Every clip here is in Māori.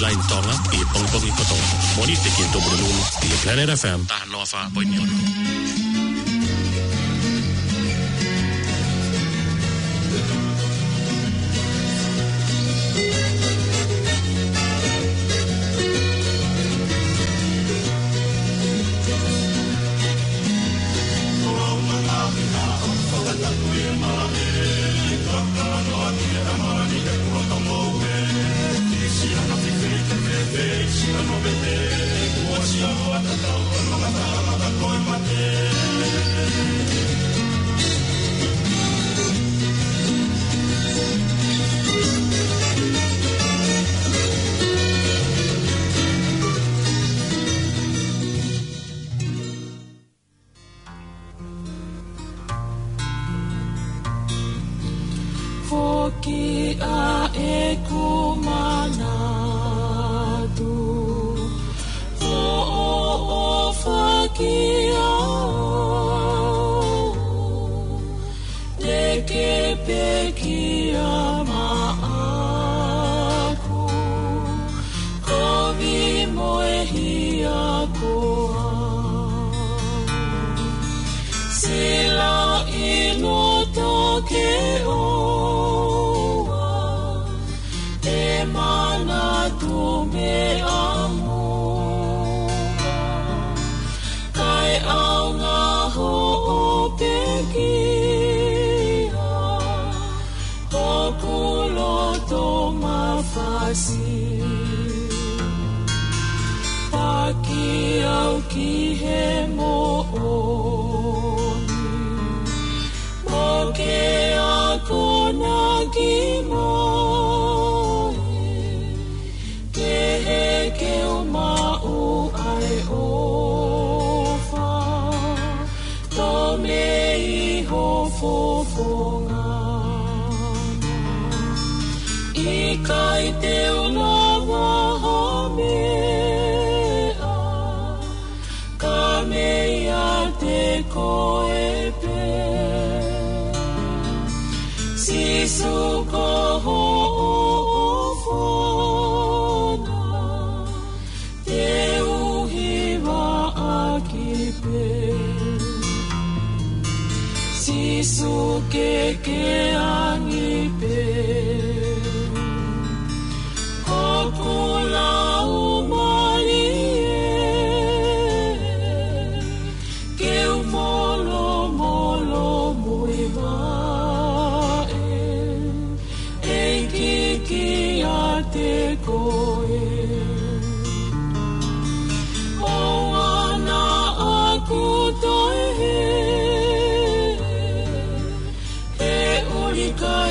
Offline Tonga i Pongpong i Kotonga. Bonite Quinto Bruno i Planet FM. Ah,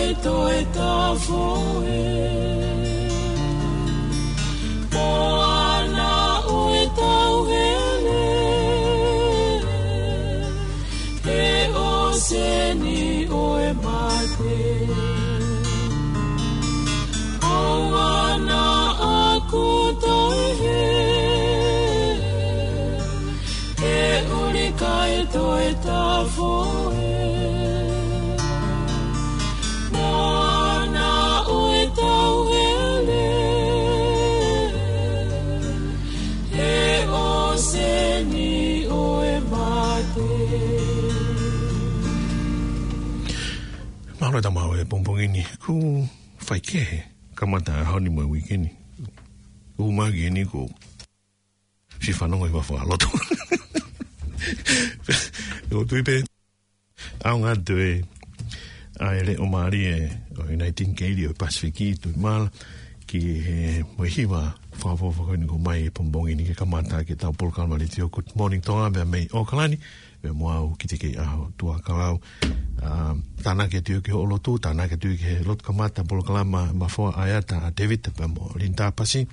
E to e ta foe. ku fai ke he kamata a hauni mai wikini u magi e ni ku si whanonga i wafo aloto o tui pe au ngā tue a ele o maari e o i nai tinke iri o pasifiki tui mal ki he mohi wa whawo whakoni ku mai e pombongi ni ke kamata ke tau polkalma tio good morning tonga bea mei o kalani e moa o ki te kei aho tua kalau uh, ah, tāna ke tiu ki holo tū tāna ke tiu ki he lot ka mata polo kala ma ma fua aia tā a David pa mo rinta pasi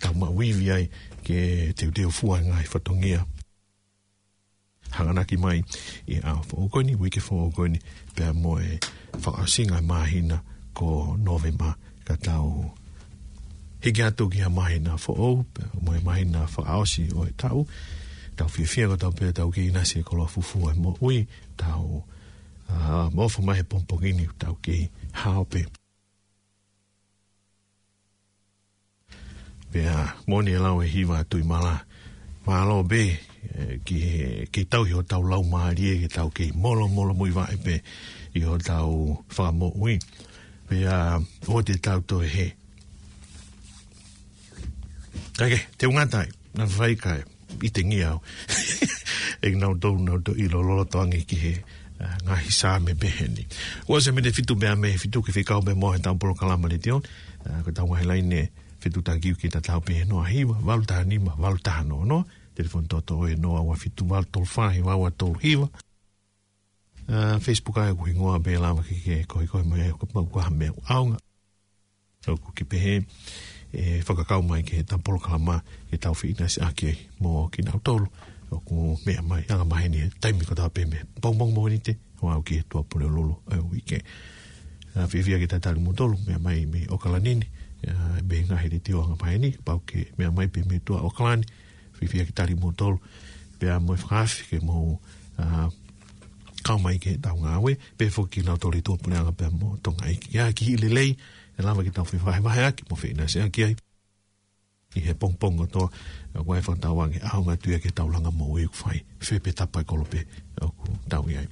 tā ma wivi ai ke te uteo fua ngai fatongia hanganaki mai i a fo ogoni wiki fo ogoni pa mo e fa asinga mahina ko novema ka tau hige atu ki a mahina fo ou pa mo e mahina fa aosi o e tau tau fia fia ko tau pia tau ke inasi e ko loa fufu e mo ui tau mofu mahe pompongini tau ke haope pia moni e lau e hiva tui mala ma alo be e, ki ke tau hi o tau lau maarie ke tau ke molo molo mui vae pe i o tau wha mo ui pia o te tau to he Kaike, te ungatai, na whaikai, i te ngi au. e nau dou nau dou i lo lo to ki he eh, ngā hisa me beheni. Ua se mene fitu mea me fitu ki whikau me mohe tau poro kalama le tion. Uh, ko tau ngai lai ne fitu ta giu ki ta tau pehe noa hiwa, walu taha nima, walu taha no no. Telefon toto oe noa wa fitu walu tol fahi, wa wa tol hiwa. Uh, Facebook ai kuhi ngoa be lawa ki ke koi koi mea kapau kwa hamea uaunga. Tau kuki pehe. Tau kuki pehe e whakakau mai ke tā polo kalama e tau whi inasi ake mō ki nā utolu o ku mea mai anga mahe ni taimi ko tā pē mea bong bong mōhini te o au ki e tua pole o lolo au i ke a whiwhia ki tā tāri mō tolu mea mai me okalanini e be ngā he te o anga mahe ni pau ke mea mai pē mea tua okalani whiwhia ki tāri mō tolu pē a mōi whakafi ke mō kau mai ke tau ngā we pē fō ki nā tōri tōpune anga pē mō tonga i ki ki hile lei e lava ki tau whiwhahe mahe aki, mo whi inase aki ai. I he pongpong o toa, a wai whantau angi, a honga tui ake tau langa mō e uk whai, whepe tapai kolope o ku tau i ai.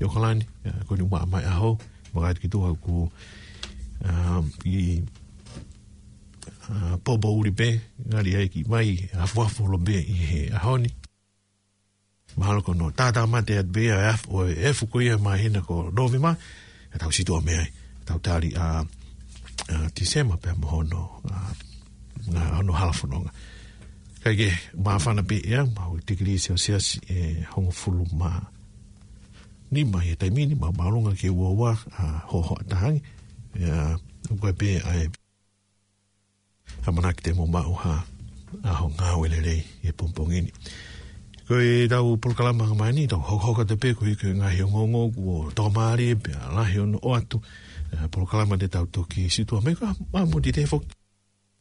I oka lani, koe ni mwa mai aho, wakait ki tua ku i pobo uri be, ngari ai ki mai, a fuafo lo be i he ahoni. Mahalo kono, tātā mate at bea, e fuku ia mahina ko rovi ma, e tau situa mea, e tau tari a uh, ah, tisema pe mo ah, no uh, na no halfu no ka ge ma fa na ya ma u tikri se se e hong fulu ma ni e ma ye tai mini ma ma lo nga ke wo wa ho ho ta hang ya u ko pe ai a mana ki te mo ma u ha a ho nga we le le e pom pom ini ko e da u pul kala ma ma ni to ho ho ka te pe ko i ke nga hi ngo ngo ko to ma ri e pe la hi no o atu Eh, proclama de tau toki si tu amigo ma mo di defo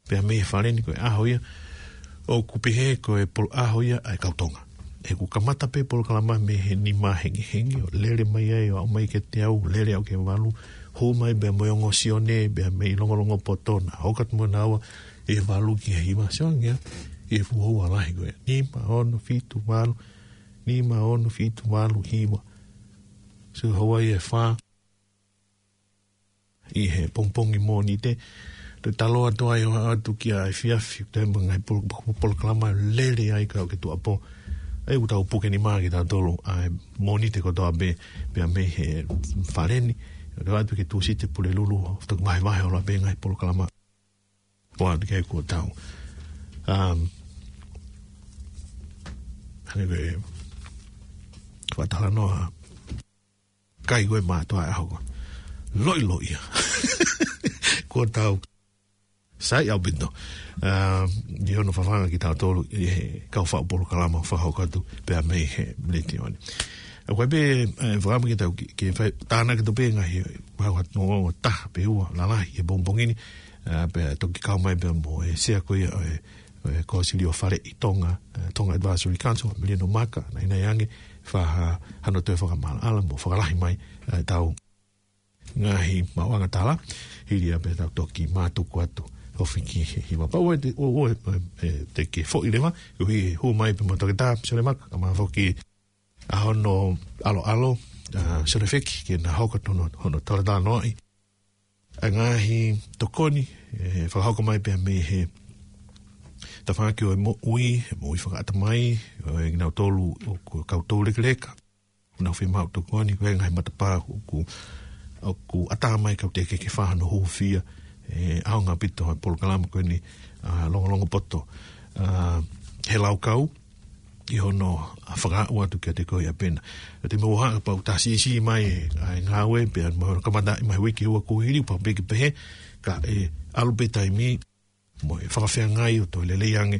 pe a me fare e ni ko a hoia o kupi he ko e pol a hoia ai kautonga e ku kamata pe pol kalama me ni ma hengi hengi o lere mai ai o mai ke te au lere au ke walu ho mai be mo yongo si one be me i longo longo potona o kat mo na e walu ki he ima si onge e fu ho wala he goe ni ma ono fitu walu ni ma ono fitu walu hiwa so hoa e fa i he pompongi mōni te te talo atua i hoa atu ki a e fiafi te mga ngai e polklama lele ai kau ke tua po e uta o puke ni maa ki tolu a e mōni te kotoa be be a me he whareni e atu ke tūsi te pule lulu tuk mahe vahe ola be ngai polklama o atu ke kua tau um hane koe kua tala noa kai koe mātua e hoko loi loi ia. Kua tau. Sai au bindo. Uh, ah, Iho no whawhanga ki tau tolu. Eh, kau whao polo kalama whahau katu. Pea mei he mleti oane. A koe pe eh, whakama ki tau ki e whai. Tāna ki tau pe ngahi. Mau hatu no ngonga ta. Pe ua lalahi e bongbongini. Uh, ah, pe toki kau mai pe mo e sea koe. E, e, ko sili o whare i tonga. Uh, tonga Advisory Council. Mileno Maka. Na inai ange. Whaha hano te whakamala ala mo whakalahi mai. Uh, tau. Tau ngahi mawanga tala hiri a pe tau toki mātuku atu o whiki he hiwa pa ue te ue e, te ke fo i rewa u hi hu mai pe mātake tā se le maka ma whoki a hono alo alo se le whiki ke na hauka tono hono tala tā noi a ngahi tokoni e, whakahauka mai pe me he ta whaki o mo ui e mo ui whakata mai e ngau tolu o kautou leka leka unau whi mau tokoni ue ngahi matapā kukua o ku atamai kau te keke whahano hou fia e, au ngā pito hai polo kalama koe ni a, longa longa poto a, he lau kau i hono a whakaau atu kia te koe a pena o te mua hanga pau ta si si mai e ngā ue pia mahoro kamata i mahi wiki hua kuhiri pa big pe ka e alupe tai mi mo e whakawhia ngai o toi lelei ange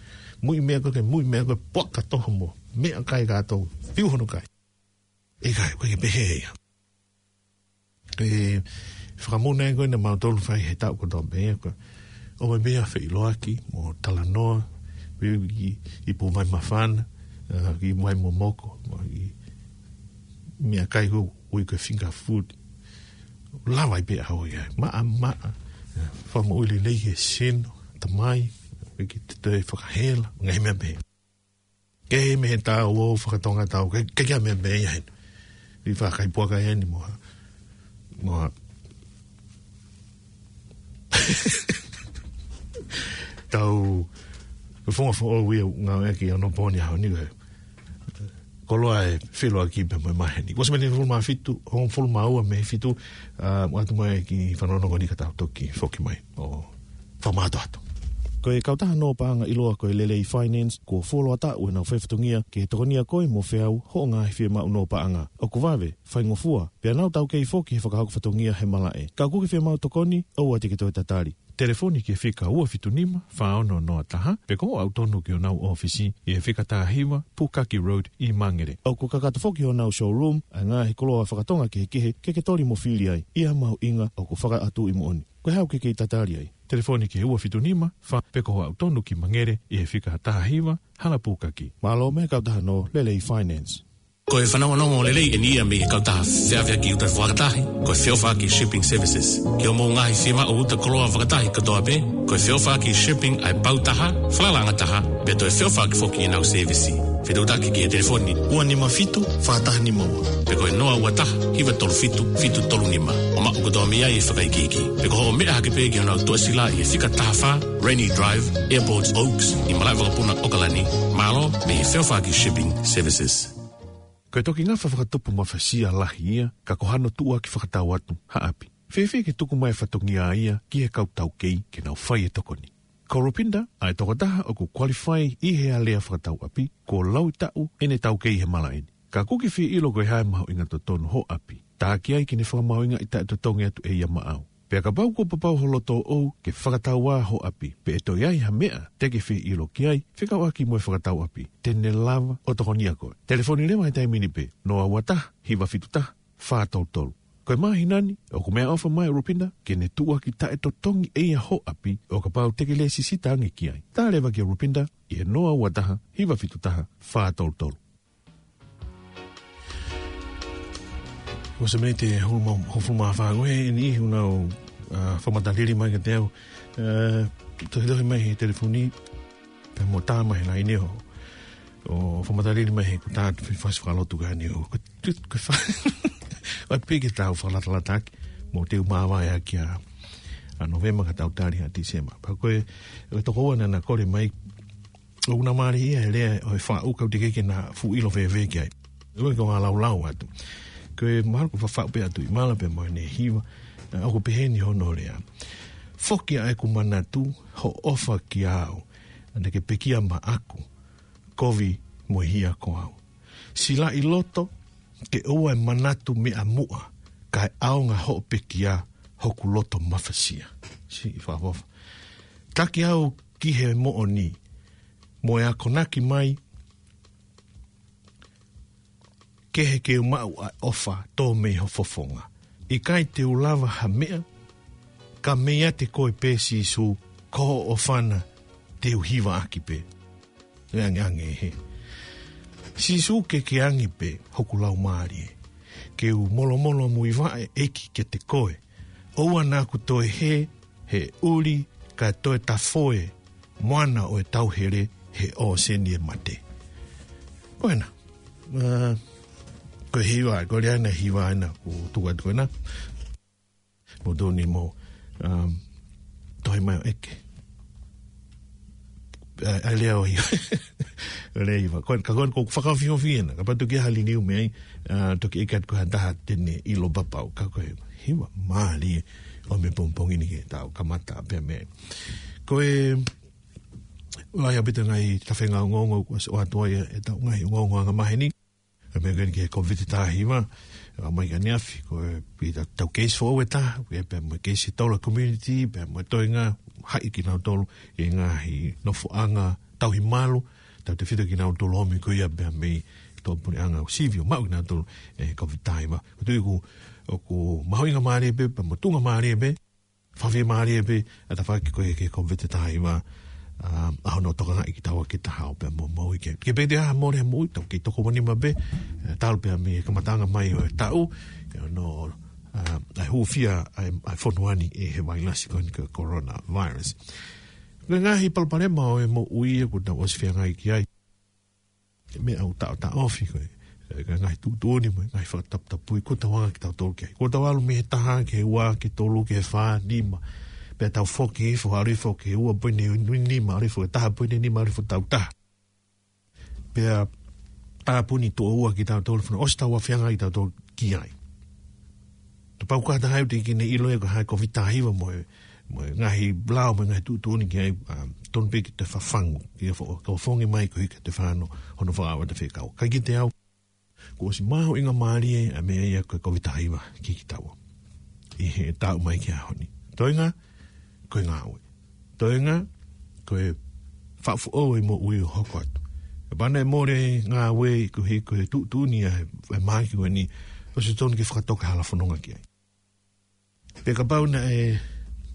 mui mea koe ke mui mea koe poka toho mo, mea kai kātou, piu honu kai. E kai, koe ke pehe ea. E, e whakamuna e koe na mautolu whai he tau kodau mea koe, o mai mea whai loaki, mo talanoa, i, i pō mai mawhana, uh, i mai mō moko, mo i mea kai ko ui ko finger food lawa i pe a hoi ai maa maa yeah. whamu uili lehi e seno ta mai e ki te tue whakahela, ngai mea mea. Ke he mea tā o whakatonga tā o, ke kia mea mea hen. Ri whakai puaka e ni moha. Moha. Tau, ke whonga whonga o wia ngā mea ki anō pōni hao ni koe. Ko loa e whiloa ki pe moe mahe ni. Wasa mea ni whulu maa fitu, hong whulu maa ua mea fitu, mga tumoe ki whanonongo ni katao toki, whoki mai, o whamātoa toki. Ko e kautaha nō pānga i loa koe lelei finance, ko whōloa tā ue nau whaifatungia, ke he tokonia koe mō whiau ho ngā he whia mau nō pānga. O ku wāwe, whai ngofua, pia nau tau kei fōki he whakahoku whatungia he mala e. Ka kuki whia mau tokoni, au ati ki tōi tatari. Telefoni ke whika ua fitu nima, whaono noa taha, pe ko au tonu ki o nau ofisi, e whika tā hiwa, Pukaki Road i Mangere. Au ko kakata whoki o nau showroom, a ngā he koloa whakatonga ke he kehe, ke ke tori mo whiliai, i a mau inga, au ko whaka atu i mooni. Ko hau ke kei tatari ai telefoni ke ua fitunima fa peko hoa utonu ki mangere i he fika taha hiva hala pukaki. Malo me kautaha no Lelei Finance. Ko e whanau anongo o lelei en ia me e kautaha whiawhia ki uta whakatahi, ko e whiawha ki Shipping Services. Ki o mō ngahi whiama o uta koloa whakatahi katoa be, ko e whiawha ki Shipping ai pautaha, whalangataha, be to e whiawha ki whoki en au servisi. Whetau taki ki e telefoni, ua nima fitu, whakatahi ni maua. Pe ko e noa ua taha, hiwa tolu fitu, fitu tolu nima. O maku katoa mea i whakaikiki. Pe ko ho mea hake pe ki ona utua sila i e whika tahawha, Rainy Drive, Airports Oaks, i Malaivakapuna Okalani, Malo, me i Shipping Services. Kei toki ngā whakatupu ma whasia lahi ia, ka kohano tua ki whakatau atu, haapi. Whewhe ke tuku mai whatongi a ia, ki he kau tau kei, ke nau whai e tokoni. Koropinda, ai toko taha o ku qualify i he alea whakatau api, ko lau i tau, ene tau kei he malaini. Ka kuki ilo goi e hae mahu inga to tonu ho api, tā ki ai kine whakamau inga i tae to tonge atu e ia maau. Pe ka pau ko papau holo tō ou ke whakatau a ho api. Pe to e toi ai ha mea te ke whi ilo ki ai, whikau aki moe whakatau api. Tene lava o toko niako. Telefoni rewa e tai minipe. No a wata, hi wafitu ta, to tolu. Koe maa hinani, o ko mea ofa mai rupina, ke ne tua ki ta eto to tongi e ia ho api, o ka pau teke le sisi tangi ki ai. Tā lewa ke rupinda, i e noa wataha, hi fituta fa to to o se mene te hofuma a whāgo he ni hi una o whamatariri mai ka te au to he dohi mai he telefoni pe mo tā mai nai ne ho o whamatariri mai he ku tā tu whaas whakalotu ka ni ho ka tu ka whā o e pīke tā o whalatalatake mo te umāwa ea ki a a novema ka tau tāri a tisema pa koe e toko ua na kore mai o una māri ia e lea o e whā uka utikeke na fu ilo vevekiai Ue ko ngā lau lau atu koe maruko fa fa pea tu mala pe mo ne hiva a ko pe ni honorea foki ai ku mana ho ofa ki ao ne ke pe ma aku kovi mo hia ko au sila i loto ke ua e manatu me a mua ka e aonga ho pe ki a ho ku loto mafasia si fa fa taki au ki he mo oni mo e akonaki mai kehe ke o a ofa tō me ho fofonga. I kai te ulawa ha mea, ka mea te koe pēsi su ko o whana te uhiwa aki pē. Ngāngi ange he. Si su ke ke angi pē hoku lau maari e. Ke u molo molo mui vae eki ke te koe. Oua nā ku toe he, he uri, ka toe ta foe, moana o e tauhere he o senie mate. Oena. Uh, ko hiwa ko le ana hiwa ana o tu ga tuena mo do ni mo um to mai e ke eh, a le o hiwa le hiwa ko ka ko ko fa ka fio fiena ka pa tu ke hali ni me a uh, to ke ka ko ta te ni i lo papa o ka ko hiwa ma li o me pom pom ni ke ta o ka mata pe me ko e Lai a bita i tawhenga ngongo kwa sa oa toa e tau ngai ngongo anga maheni e me gani ke konviti ta hima a mai gani afi ko e pita tau case e e for weta e, e pe mo case tau la community pe mo to inga ha iki na tolu e nga hi no fo anga tau himalu tau te fita ki na tolu homi ko ia pe me to puni anga o sivio mau ki na tolu e konviti ta ko tu iku o ku mahoi nga maari e pe pe mo tunga maari e pe fafi maari e pe e ta fa ki ko e ke konviti ta hima um, ah, no toka ngai ki tawa ki taha o pia mō mau ike. Ke pe te aha mōre mō i tau ki toko wani mabe, eh, tālu pia me kamatanga mai o e tau, no ah, ai uh, hōwhia ai whonuani e he wailasi koin ka coronavirus. Nga ngahi palpare mao e mō ui e kuta wasifia ngai ki ai, me au tau ta ofi koe. Eh, ka ngai tū tūni mo, ngai whakatap tapui, kuta wanga ki tau tōkia. Kuta walu mi he taha, ke he wā, ke tōlu, ke he whā, nima. Nima pe tau foki e fuhari foki e ua poine ni ni maari fuhi taha poine ni maari fuhi tau taha. Pe a taha puni tu ua ki tau tau lefuna osta ua fianga i tau tau ki ai. Tu pau kata hai uti ki ne ilo e kuhai ko vita mo moe ngahi blau moe ngahi tutu ki ai um, tonu pe ki te fafangu ki a fuhi kau fongi mai kuhi ka te whano hono wha awa te whi kau. ki te au ko osi maho inga maari e a mea ia ko vita ki ki tau. I he tau mai ki a honi. Toi ngā, koe ngā ue. Toenga, koe whafu oe mo ue hoko atu. E bana e more ngā ue i ko he koe tu tu ni e māki ue ni, o se tonu ki whakatoka hala whanonga ki ai. Peka pauna e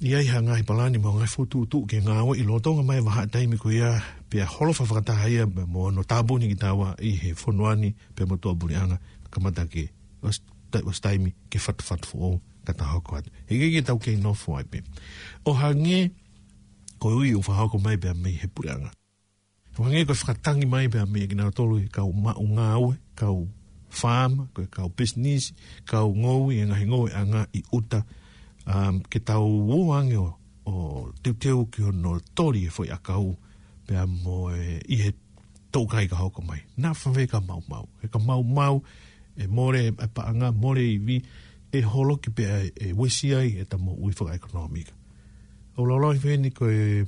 i ai ha ngai palani mo ngai fotu tu ke ngā ue i lotonga mai waha taimi ko ia pia holofa whakataha ia mo no tabu ni ki tawa i he whanuani pe mo tua burianga kamata ke o staimi ke whatu whatu fuo kata hoko atu. Hei kei tau kei no fuo ai pe o hangi ko ui o whahako mai bea mei he puranga. O hangi ko whakatangi mai bea mei ki nga tolu ka u ma u ngāwe, ka u farm, e ka u business, ka u ngowi, e ngahi ngowi a ngā i uta. Um, ke tau o o teuteu teu ki o no tori e foi a ka u bea mo e i he tau kai ka hoko mai. Nā whawe ka mau mau. E ka mau mau e more e paanga, more i vi e holo ki pe e wesi ai e tamo ui ekonomika o la lo fe ni ko e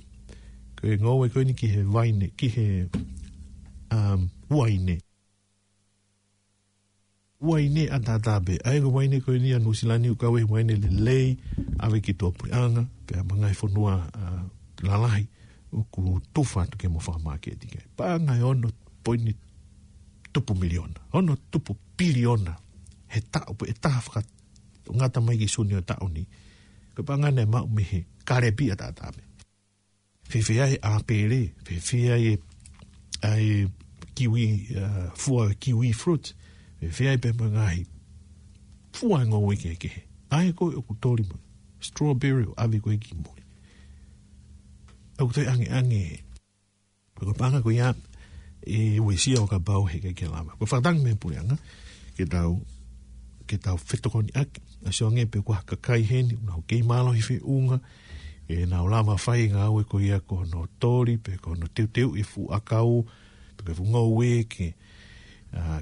ko e ngo ko ni ki he waine ki he um, waine waine ata tabe ai ko waine ko ni anu silani ka we waine le lei ave ki to pranga pe manga e fonua uh, la o tufa to ke mo fa market ke pa nga yo no poini tupu miliona ono tupu piliona he ta o pe e ta fra ngata mai ki suni ta oni ko panga ne ma mi kare pi ta ta me fi fi ai a pe fi fi ai ai kiwi uh, kiwi fruit fi ai pe manga ai fu ngo wiki e ke ai e ko ko tori mo strawberry avi ko ki mo au te ange ange ko panga ko ya e wisi o ka bau he ke lama ko fa dang me pu ya ke tau ke tau ni aki a se onge pe kua kakai heni, una o kei malo hi unga, e na o lama whai ngā ue ko ia ko no tori, pe ko no teu teu e fu akau, pe ko ngā ue ke,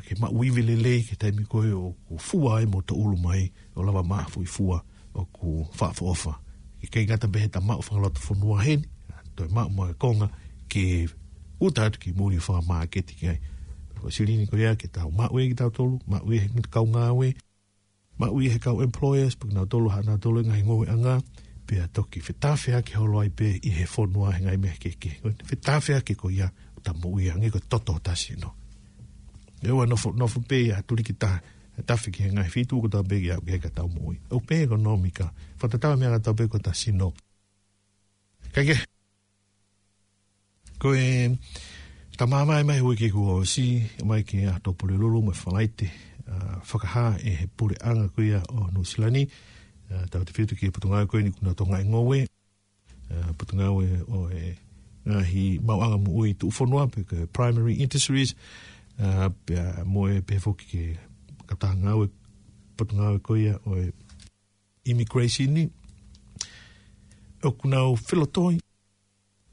ke ma uiwe le le, ke taimi koe o ku fua e mo ta ulu mai, o lama maa fui fua o ku whaafo ofa. Ke kei ngata behe ta mao whangalata whanua heni, toi mao mo e konga ke utatu ki mūni whaa maa keti ki Ko sirini ko ia ke tau maa ue ki tau tolu, maa ue he kau ngā ue, ma ui he kau employers, puk nga dolu ha nga dolu ngai ngowe anga, pe toki whetawhia ke holo ai pe i he whonua he ngai mea ke Whetawhia ke ko ia, ta mo ui angi ko toto ta si no. E ua nofo, nofo pe ya tuli kita ta, tawhi ki he ngai whitu ko ta pe ki ke ka tau mo ui. Au pe ko no mika, whatatawa mea ka tau pe ko ta si no. Kaike. Ko e, ta mama e mai hui ke si, mai ke a topole lulu, mai whanaiti, Ah, whakaha e he pure anga koe o New Zealand. Uh, tau te whetu ki e putunga koe ni kuna tonga e ngowe. Uh, ah, putunga koe o e ngahi mau anga mu tu ufonua pe ke primary industries. Uh, pe a moe pe fuki ke kataha ngawe putunga koe o e immigration ni. O e kuna o filotoi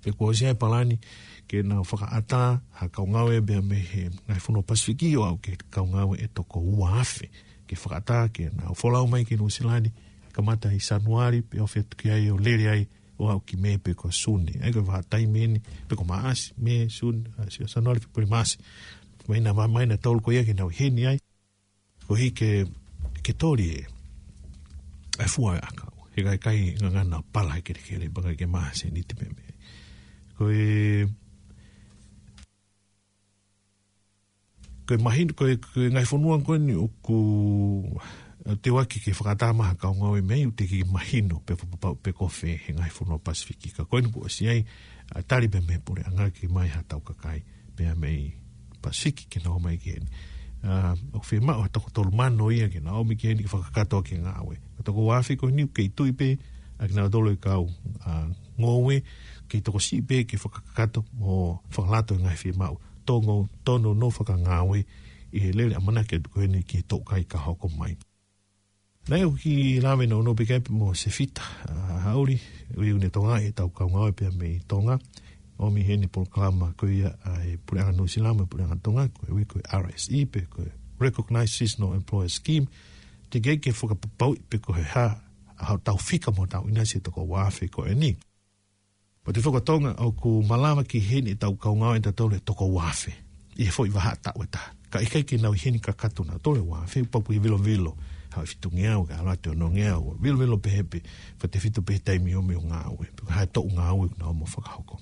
pe kua zia e palani. Uh, ke na faka ata ha kaungau e bea me he ngai whono pasifiki o au ke kaungau e toko ua afe ke faka ata ke na wholau mai ke nusilani ka mata i sanuari pe o fetu ki ai o lere ai o au ki me pe ko suni e ko wha tai meni pe ko maasi me suni si o sanuari pe puri maasi maina wa maina taul ko ia ke na uheni ai ko hi ke ke tori e e fua e akau he kai kai ngangana pala he kere kere baka ke maasi ni te pe me ko e, koe mahi, koe, koe ngai whanua koe ni o ku eh, te waki ke ma ka kao ngawe mei te ki mahi no pe, pe, pe, pe kofi he ngai whanua pasifiki ka koe nupu osi ai a tari pe me pore anga ki mai ha tau kai pe a mei pasifiki ki no mai ke ni o ma o to ha toko tolu mano ia ke nao mi ke ni whakakatoa we to ko toko wafi koe ni ke i tui pe a ki nao dolo i kao uh, ngawe ke i toko si pe ki whakakato o whakalato ngai whi mao tongo tono no whaka ngāwe i he lele amana ke tuku hene ki tō kai ka hoko mai. Nei uki rāwe no nobi kepe mō se fita ah, hauri, ui une tonga e tau kau ngāwe pia me tonga, o mi he ni hene proklama koe ia a e pureanga no silama pureanga tonga, koe ui koe RSE pe koe Recognized Seasonal Employer Scheme, te gei ke whakapapau pe koe ha, a hau tau fika mō tau inasi e tako wāwhi koe nii. Po te whakatonga au ku malama ki hene tau kau ngāo enta tau le toko wāwhi. I he fōi waha tau e taha. Ka i kai ki nau hene ka katuna tau le wāwhi. Pau pui vilo vilo. Hau fitu ngiau ka alate o no ngiau. Vilo vilo pehepe. Fa te fitu pe taimi o me o ngāo e. Pua hae tau ngāo e kuna omo whakahoko.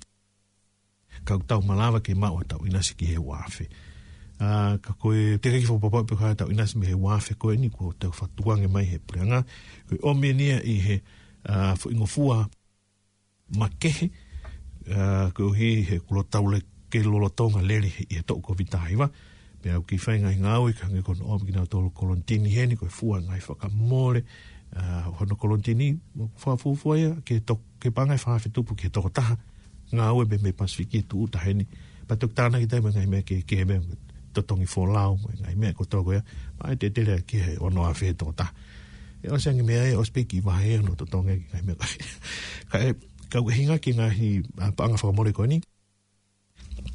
Ka u tau malama ki mao e tau inasi ki he wāwhi. Uh, ka koe te kaki fo papa pe kai tau inasi me he wāwhi koe ni ko te whatuange mai he pleanga. Koe o me nia i he uh, fo ingo fua makehe uh, ko he he kula taule ke lola tonga lele i he toko vitaiwa pe au ki whainga i ngā ui kange kono om ki nga tolo kolontini heni koe fua ngai whakamore uh, hono kolontini fua fua fua ia ke, tok, ke pangai whaafi tupu ke toko taha ngā ui e me me pasifiki e tu uta heni pa tuk tāna ki tai mengai mea ke ke he mea totongi fō lao mengai me ko toko ia ma e te tere ki he ono awhi he toko taha e o sengi mea e o spiki wahe e no totongi e, ngai mea kai kau hinga ki hi uh, paanga whakamore koe ni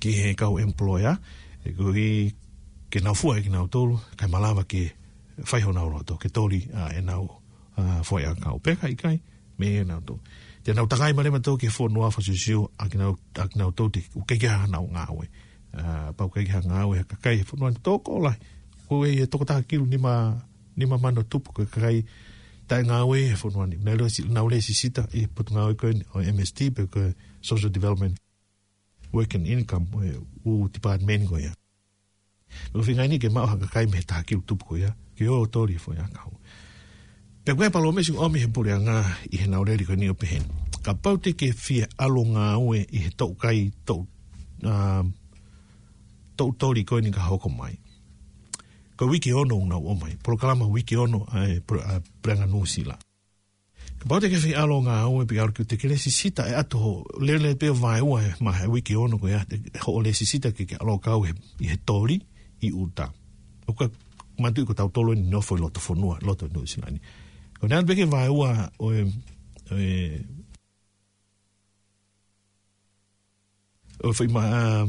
ki he kau employer e kau i ke nau fua e ki nau tolu kai malawa ke whaiho nau roto ke tori e nau fua e a kau peka i kai me e nau tolu te nau tangai marema tau ke fua nua whasusio a ki nau a ki nau tolu te ukeke ha nau ngāwe pau keke ha ngāwe kakai he fua nua tōko lai kua e toko taha kilu ni ma ni ma mano tupu kakai kakai tai ngā oe e whanua ni. nā ole si sita i putu ngā oe koe o MST, pe koe Social Development Work and Income, oe u te pāt meni koe ia. Me kuwhi ngai ni ke mao haka kai me taha kiu tupu koe ia, ke o tori e whanua kau. Pe koe palo mesi o mi he pūre a ngā i he nā ole koe ni o pehen. Ka pau te ke whia alo ngā oe i he tau kai tau um, tōri koe ni ka hoko mai ka wiki ono unau o mai, proklama wiki ono ai pr a pranga nusila. Ka pao te kefi alo ngā aue pi aru ki te kere si sita e ato ho, lele le pe vai ua e maha e wiki ono ko ia, ho ole si sita ke ke alo kau he, i he tori i uta. O ka mantu i ko tau tolo ni nofo i loto fonua, loto nusila ni. Ko nean peke vai ua o e, o e, o e,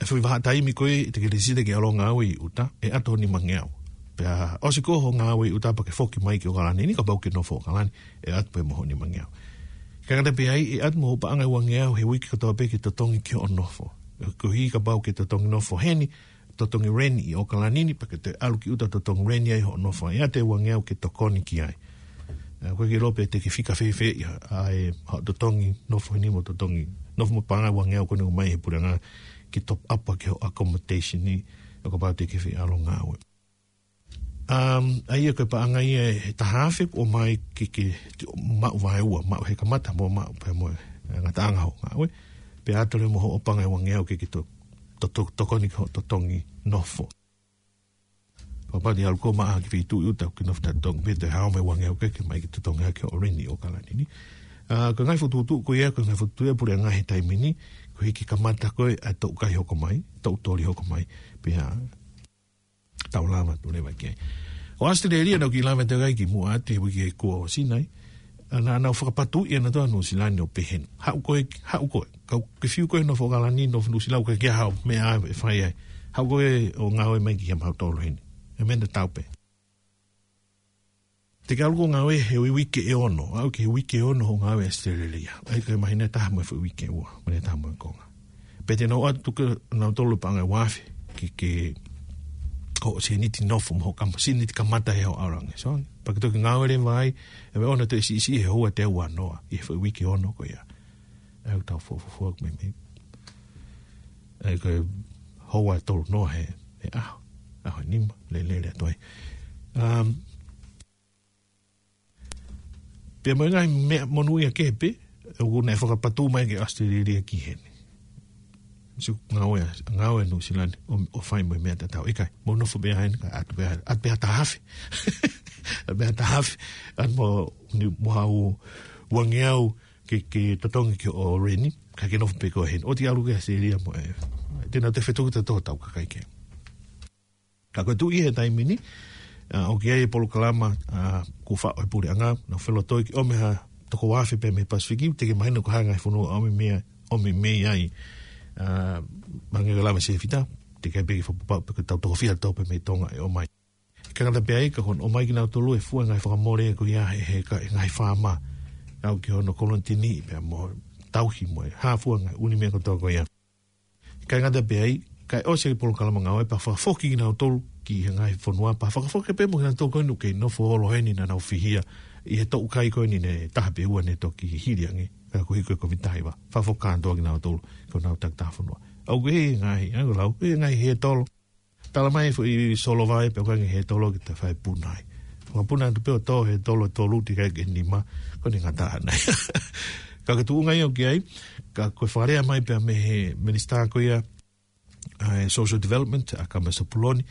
e fwi waha taimi koe i te kere sida ke alo ngāwe uta e ato ni mangeau. Pea, o se koho ngāwe uta pake fōki mai ke o kalani, ni ka bau ke no fō kalani, e atu pe moho ni mangeau. Ka kata pe ai, e atu moho pa angai wa ngeau he wiki katoa pe ke totongi ki o nofo. Ko hi ka bau ke totongi nofo heni, totongi reni i o kalani ni, pake te alu ki uta totongi reni ai ho nofo. E ate wa ngeau ke tokoni ki ai. Koe ke lope te ke fika fefe, a e totongi nofo heni mo totongi, nofo mo pa angai wa ngeau kone umai he puranga. Koe ki top apa ki ho accommodation ni o ka pāte ki whi aro ngā ue. Um, a e koe paanga i e tahawhi o mai ki ki mau vai ua, mau he ka mata mō mau mo mō eh, ngā tānga ho ngā ue. Pe atore mo ho opanga i wangeo ki ki to tokoni ki ho to tongi nofo. Pa pāti alu kō maa ki whi tū ki nofta tongi pē te hao mai wangeo ke ki mai ki to tongi ha ki o rini o kalani ni. Uh, ko ngai fotu tū ko ia, ko ngai fotu tū ia, pūrea ngai he taimini, ko ki ka mata koe a tau kai hoko mai, tau tōri hoko mai, pia tau lama tu lewa kia. O astere ria nau ki lama te gai ki mua ate hui ki e kua o sinai, ana nau whakapatu i ana toa nusilani o pehen. Hau koe, hau koe, kau ke fiu koe no whakalani no nusilau ka kia hau mea e whai ai. Hau koe o ngau e mai ki hama hau tōlo hene. E mena tau pehen. Te ka lugo ngā he o i wike e ono. Au ke wike e ono o ngā wehe sterilia. Ai ke mahi nei tahamu e fu wike e ua. Mane tahamu e konga. Pe te nau atu tuka nau tolu pa ngai wafe. Ke ke ko o se niti nofu mo kama. Si niti kamata he ho aurangi. So, pa ke toki ngā wehe mai. E me ono te isi isi he hoa te ua noa. I e fu wike e ono ko ia. Au tau fu fu fu fu me me. Ai ke hoa tolu noa he. E aho. Aho e nima. Le le le toi. Um, pe mo ngai me monui a kepe, pe u ne fo patu mai ke astiriria ki hen si ngawe ngawe nu silan o, o fai mo me ta ta e mo no fo be hen ka at be at be ta haf be ta haf at mo ni mo ha u wange au ke ke tatong ke o reni ka ke no pe ko hen o ti alu ke seria mo e eh, tena te fetu ta to ta ka ke ka ko tu i he taimini mini uh, o ki ai e polo kalama uh, ah, ku whao e pūre anga na whelo toi ki omeha toko wāwhi pē me Pasifiki te ke mahina ko hanga e whanua ome mea ome mei ai uh, mange ka lama se fita te kei fo whapupau pe ka tau toko fia tau pē me tonga e o mai ka ngata pē ai e, ka hon omai ki nau tolu e fua ngai whakamore e kui ahe he ka e ngai whāma au ki hono kolontini pe a mō tauhi mo e hāfua ngai uni me ko tau koi a e kangata pē ai kai ose ki polo kalama ngau e pa whakafoki ki nau tolu ki hanga i whanua pa. Whakawhaka pe mo kena tōkoinu ke nofo olo heni na nau whihia i he tōku kai koini ne tahape ua ne tō ki hiriange kena ko hiko e ko vitaiwa. Whakawhaka antoa ki nau to ko nau tak tā whanua. Au ke he ngahi, au lau, he ngahi he tōlo. Tala mai i solo vai pe ko kwenge he tōlo ki te whai punai. Ma punai tu peo tō he tōlo tōlu tika e geni ma ko ni ngata hanei. Ka ke tūunga i o ki ai, ka koe whārea mai pe a me he minister ko ia, eh, social development, a ka mesa puloni,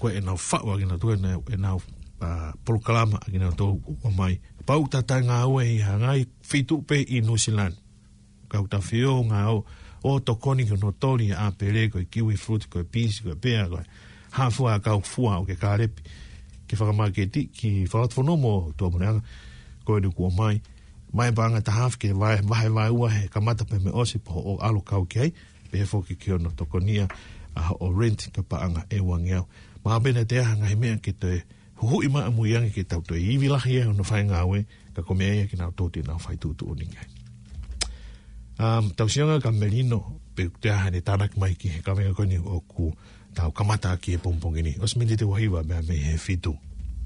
koe e nau whau a gina tue, e nau uh, polokalama a gina tō mai. Pau ta tai ngā ue i hangai whitu pe i New Zealand. Kau ta whio ngā o, o to koni ki no a pere koe kiwi fruit, koe pisi, koe pea koe. Hāfua a kau fua o ke kārepi. Ke whakamaketi ki whakatwhono mō tō mreanga koe ni kua mai. Mai banga ta hāf ke vai, vai vai ua he kamata pe me osi po o alo kau ki hei. Pehefo ki kio no tokonia a o rent ka paanga e wangiau ma bene te hanga he mea ki te hu i ma amu yangi ki tau te iwi lahi e hono whae ngāwe ka kome aia ki nāu tōti nāu whai tūtu o ningai. Um, tau sianga ka merino pe te hane tānak mai ki he kawenga koni o ku tau kamata ki e ni. Os mindi te wahiwa mea me he whitu.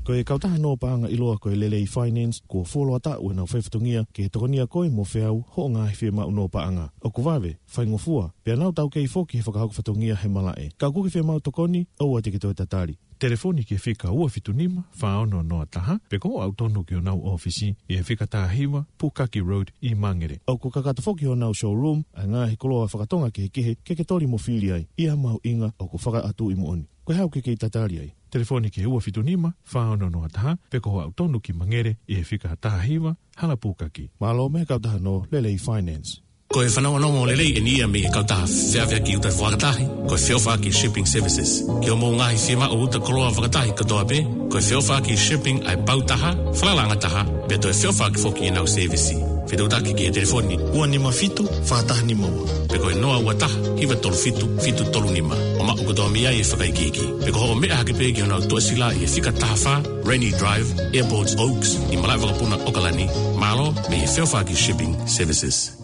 Ko e kautaha no paanga i loa ko e lelei finance, ko fōlo ata ue nau whaifatungia ke he tokonia koe mo whiau ho ngā he whia mau no paanga. O ku wawe, whaingo fua, pia nau tau kei fōki he whakahauk whatungia he malae. Ka kuki whia mau tokoni, au ati ki tō e tatari telefoni ke fika ua fitunima whaono noa taha, pe ko au tonu ki o nau ofisi e fika taha hiwa Pukaki Road i Mangere. Au ko kakata foki o nau showroom, a ngā he koloa whakatonga ke kehe ke ke tori mo fili ai, i mau inga au ko whaka atu i mo oni. Ko hau ke kei tatari ai. Telefoni ke ua fitunima whaono noa taha, pe ko au tonu ki Mangere i e fika taha hiwa hala Pukaki. Malo me kautaha no Lelei Finance. Ko e whanau anongo o lelei e ni ia me e kautaha whiawhia ki uta whakatahi, ko e whiawha ki Shipping Services. Ki o mō ngahi whiama o uta koroa whakatahi katoa pe, ko e whiawha ki Shipping ai pautaha, whalalanga taha, pe to e whiawha ki whoki e nau servisi. Whetau taki ki e telefoni, ua nima fitu, whakatahi ni maua. Pe ko e noa ua taha, hiwa tolu fitu, fitu tolu nima. O ma uko toa mea i e whakaikiki. Pe ko ho mea hake pe ki o nau tuasila i e whika taha wha, Rainy Drive, Airports Oaks, i Malaivakapuna Okalani, Malo, me e whiawha ki Shipping Services.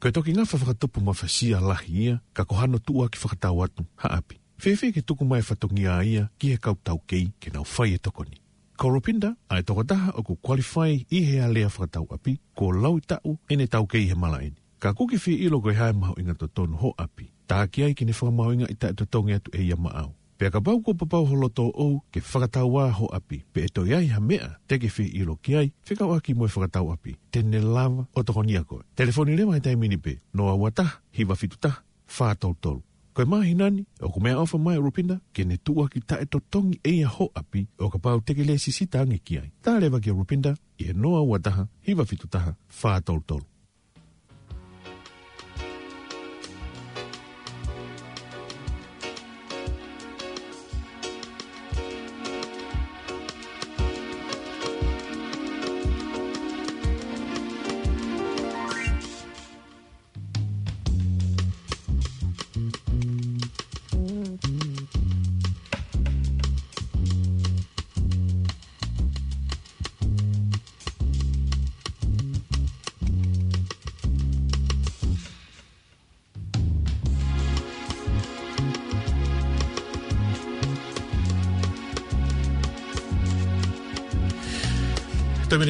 Kei toki ngā whakatupu ma whasia lahi ia, ka kohano tua ki whakatau atu, ha api. Whewe ke tuku mai whatongi a ia, ki he kau tau kei, ke nau whai e Ko Koropinda, ai toko taha o ku qualify i he a lea whakatau api, ko lau i tau, ene tau kei he mala eni. Ka kuki whi ilo koe hae mahu inga to tonu ho api, tā ki ai ki ne whakamau inga i tae to tonge atu e ia maau. Pe ka pau ko papau holo tō ou ke whakatau a ho api. Pe to e toi ai ha mea te ke whi ilo ki ai, whikau aki moe whakatau api. ne lava o toko niako. Telefoni rewa e tai pe no a wata, hi wafitu ta, whātou tolu. Koe mahi nani, o ko mea ofa mai rupinda, ke ne tua ki ta eto tongi e ia ho api, o ka pau teke le sisi tangi ki ai. Tā lewa ke rupinda, i e noa wataha, hi fituta fa whātou tolu.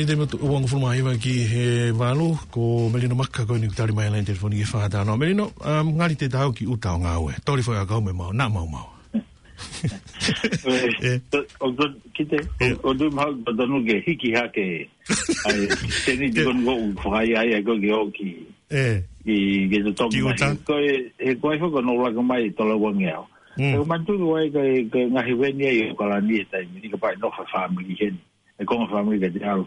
ni te mato uang fulma iwa ki he walu ko Melino Maka ko ni kutari mai lain telefoni e whaata no Melino um, ngari te tau ki utao ngā ue tori fwoi a kau me mau nā mau mau eh. Eh. o do ki te o do mau ba donu ge hiki ha ke ai te ni di gonu u fwai ai ai gogi o ki e ki ge te e he kua iho ko nōla ka mai tola wangi au Mm. Mantu ko ai ke e ngahi wenia i o kalani e tai, ni ka pai noha family hen, e kong family ka te aru.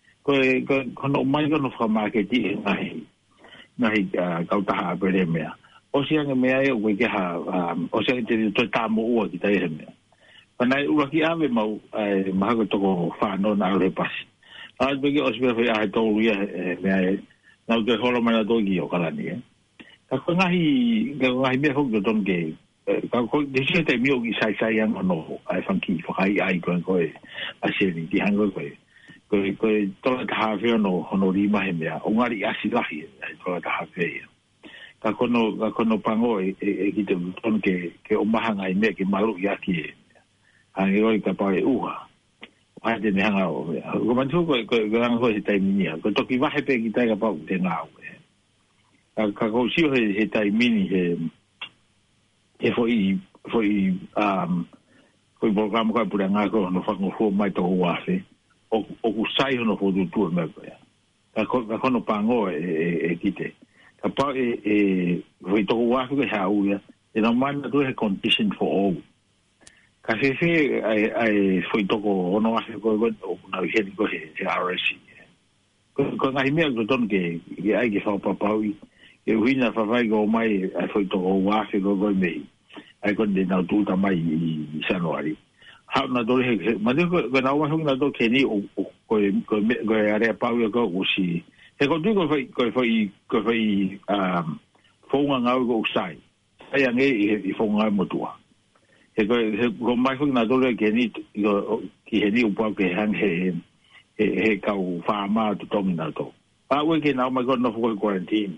ko ko no mai no fa ma ke ti mai e mai ga ka ta ha pe le mea o si an mea yo e we ke ha o si te to ta mo o ki ta ye mea pa nai u ki ave ma ma ko to ko fa no na le pas a be ke o si be ha to lu ye mea e, na ke ho lo ma na to ki o kala ni ka ko na hi ka ko hi me ho ko to ke ka ko de si te mi o ki sai sai an no ai fan ki fo ai ai ko ko ai se ni di han ko ko koe koe tala ta hawe ono hono ri mahe mea o ngari asi lahi e tala ta hawe ia ka kono ka kono pango e e, e ki te ton ke ke o maha ngai mea ke malu i aki e a ngi roi ka pae uha wae te me hanga o mea ko man tuko e koe koe koe he tai mini ko toki wahe pe ki tai ka pao te ngā ue ka ka kou sio he, he tai mini he he foi foi um foi programa ko pura ngā ko no fa ngofu mai to wafe e o o okusai ono fututua meko ya. Ka kono pango e kite. Ka pa e e foi toko wafu ke hau ya. E na mana tu he condition for all. Ka se se ai foi to toko ono wafu ko ko na hien ko se se RSC. Ko ngai mea ko ton ke ke ai ke fa papaui. E huina fa vai go mai ai foi toko wafu ko ko mei. Ai kon de na tu ta mai i sanuari. ha na do he ma de ga na wa hung na do ke ni o ko ko ko e are pa wi e ko u si he ko du ko fai ko fai ko fai um fo nga nga go sai ai ange i i fo nga mo tua he ko he ko mai hung na do le ke ni ki he ni u pa ke han he he he ka u fa ma to to na to pa wi ke na ma go no fo quarantine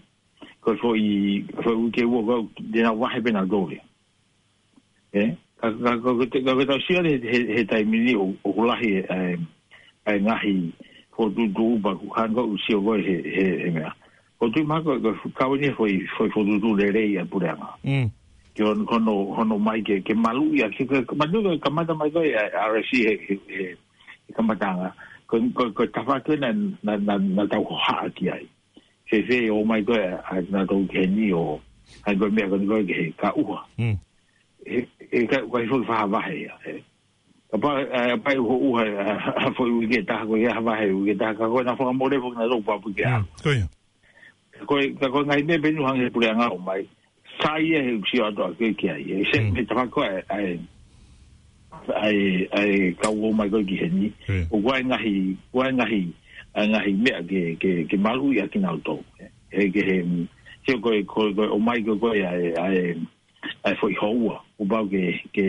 ko fo i fo u ke wo go de na wa he na go le eh ka ka ta sia he he tai mi ni o kula he ai ai ngahi ko du du ba ku han ko si o goi he he he me ko tu ma ko ka wi foi foi fo du du le re ia pure ama mm yo no no no mai ke ke malu ia ke ke ma du ka ma da mai goi a re si he he ka ma da nga ko ko ko ta fa ke na na na na ta ho ha ki ai se se o mai goi a na do ke ni o ai goi me ko goi ke ka u mm E, e ka ka i fa va he ya pa pa i ho u ha fo u ge ta ko ya va he u ge ta ka ko na fo mo le fo na ro pa pu ge ko ya ko ko na i me benu han e pu nga o mai sai i e u si o do ke ke ai e se hmm. me ta ko ai ai ai ka u mai ko ki he ni u wa nga hi u wa nga hi nga hi me ge ke ke ma lu ya ki na to eh. e ke he ko ko ko o mai ko ko ya ai ai foi i ho o bau ke ke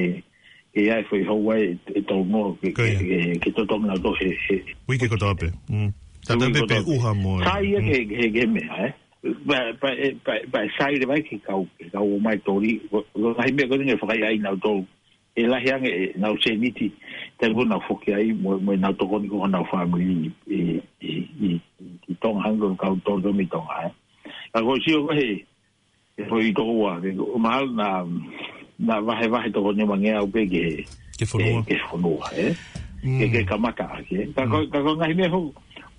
ke ai foi Hawaii e tau mo ke ke ke to to na dohe wi ke kota ape mm. ta ta pe uha mo sai e mm. ke ke ke me ha eh? ba e, ba ba sai de vai ke kau ke kau o mai tori lo sai me ko ni fai ai na to e la hian e na o semiti te bu na foki ai mo mo e na to ko ni ko na fa mo ni e e e ki tong hango kau to do mi tong ha eh? ko si o ko he e foi to wa ke mal na ma vahe vahe toko ne mange au pe ke ke fonua eh, ke fonua e eh. mm. ke ke kamaka ke eh. ka ko ka ko ngai me ho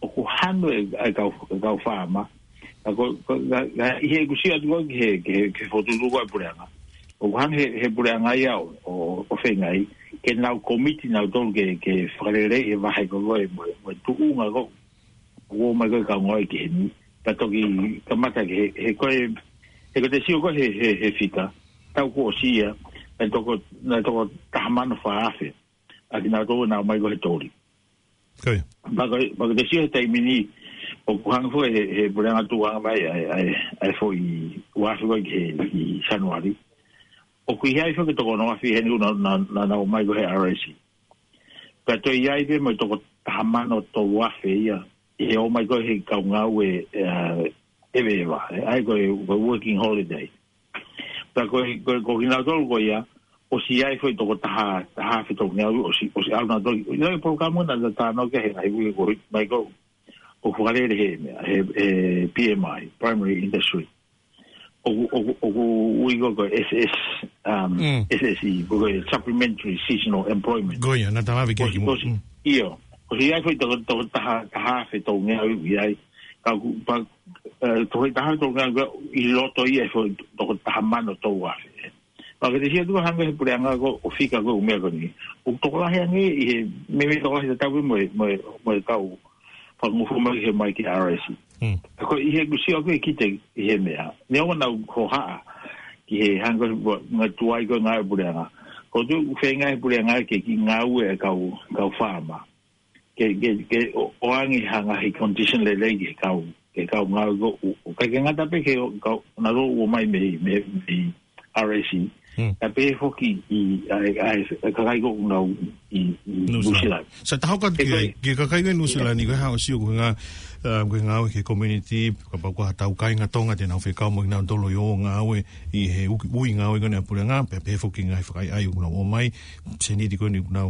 o ku hanu e ka ka fa ma ka ko ka i he ku sia tuo ke ke ke fotu tu e pura nga o ku hanu he he pura nga ia o o fe ngai ke na o komiti na o ke ke frere e vahe ko lo e mo mo tu u nga ko o ma ko ka ngoi ke ni ta toki kamaka ke he ko e he ko te sio ko he he he fita he, he, he, he, he, he, he, he, tau ko sia e toko na toko tamano fa afi a kina ko na mai go tori kai ba ba ke sia tai mini o ku han fo e bulan atu wa mai ai ai ai fo i wa fo ke i januari o ku hi ai fo ke toko no afi he nu na na na mai go he rc ka to ia i ve mo toko tamano to wa fe ia e o mai go he ka nga eh, e e ve ai go working holiday ta ko ko ko hina tol ko ya o si ai foi to ko ta ta ha fi to ngau o si o si alna to no e poka mo na ta no ke hina i ko mai ko o fuare de he eh PMI primary industry o o o o i ko ko SS um SS mm. i e, ko ko supplementary seasonal employment go ya na ta va ke ko io o si ai foi to ko ta ta ha fi to ngau i ai ka ku pa ha to ga i i e to ta ha to wa pa ke dia tu ha ngai pu ranga go o fi ni u to la ha ni i to ha ta bu mo mo mo pa mu fu mai he mai ki hmm. e ko i he gu si o ke i he me na ko ha ki he ha ngai bo ngai tu ai go ko tu fe ngai pu ranga ke ki ngau e ka u fa ma ke ke ke o, o angi hanga hi condition le le ke kau ke kau nga go o ke ke ngata pe ke na go o mai me me di RAC ta hmm. pe ho ki i ai ai ka kai go na i New Zealand so ta ho ka ke ke ka kai go New Zealand ni go ha o si go nga ko nga ke community ka pa ko ta ukai nga tonga tena fe ka mo nga dolo yo nga we i he u nga we gonna pure nga pe pe fo ki nga fo ai ai una o mai se ni di ko ni na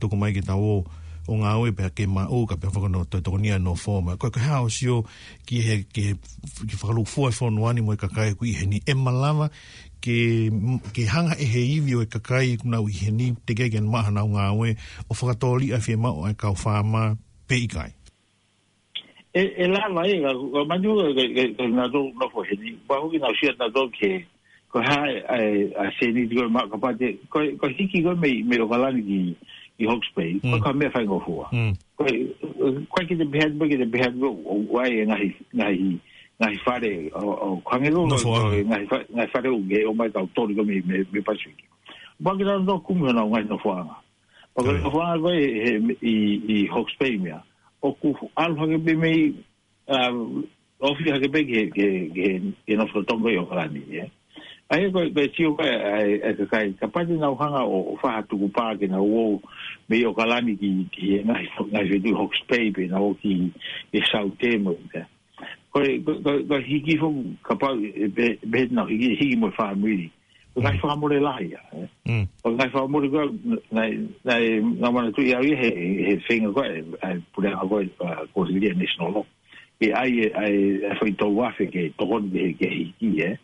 to ko mai ke ta o o ngā oe pia ke mai ka pia whakano tō tokonia no fōma. Koe ka hao si o ki he ki, ki whakalu fua e whanu ani mo e kakai ku i he ni. E malama ke, ke hanga e he iwi o e kakai i kuna ui he ni te kei gen maha nau ngā oe o whakatoli a whema o e kau whāma pe i kai. E, e la la e, manu e nga tō na fō he ni, wahu ki nau siat na tō ke ko hae a se ni tiko e maa kapate, ko hiki go me o kalani ki i Hawke's Bay, mm. kwa mea whaingo hua. Mm. Kwa ki te behead mo, ki te behead mo, o wai e ngahi, ngahi, ngahi whare, o kwangero, ngahi whare o ge, o mai tau tori mi me, me Pasiwiki. Mwa ki tano tō kumi hana o ngahi no whaanga. Mwa ki tano mm. whaanga koe i, Hawke's Bay mea, o ku alwhake pe mei, um, o fi hake pe ke, ke, ke, ke, ke, a e koe koe tio koe e ka kai ka pate nau hanga o wha tuku pā ke na uou me o kalani ki e ngai ngai vedu hoks pei na o ki e sau te mo koe koe koe hiki fong ka pau e be na hiki hiki mo wha muiri o ngai mm. wha mo re lai ya eh. mm. o ngai wha mo re na ngai ngai ngai mana tui au he he whenga koe e pule a koe koe hiki e nesno lo e ai e whaitou wafe ke tohon ke hiki e eh?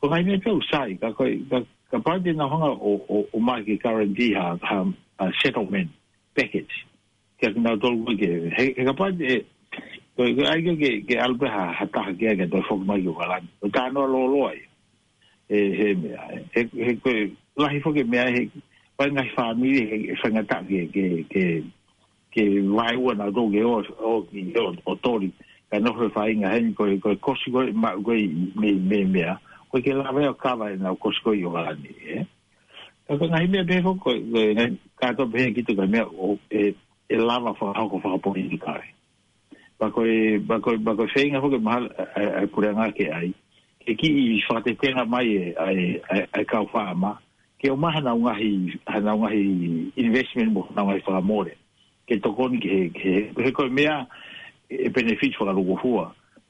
ko mai me tau sai ka ko ka ka de na hanga o o o mai ki current di ha ha a settlement package ke na dol wa ke he ka pa de ko ai ke ke albe ha ha ta ke ke to fok mai yo ala ta no lo lo ai e he me he he ko la hi fok e me ai he pa na fa mi de he sa na ta ke ke ke ke vai wa na do ke o o ki o tori ka no fa inga hen ko ko ko ko me me me me ah ko ke la veo e eh? ka vai na ko sko yo ni e ka ko ngai me be ko ko ka to be ki to ga me o e e la va fa ko fa po ni ka e ba ko e ba ko ba ko sei nga ko ma a ku ra nga ke ai ke ki mai e ai e, ai ka fa ma ke o ma na un ai na un ai investment mo na mai fa more ke to ko ni ke ke ko me a e benefit fo la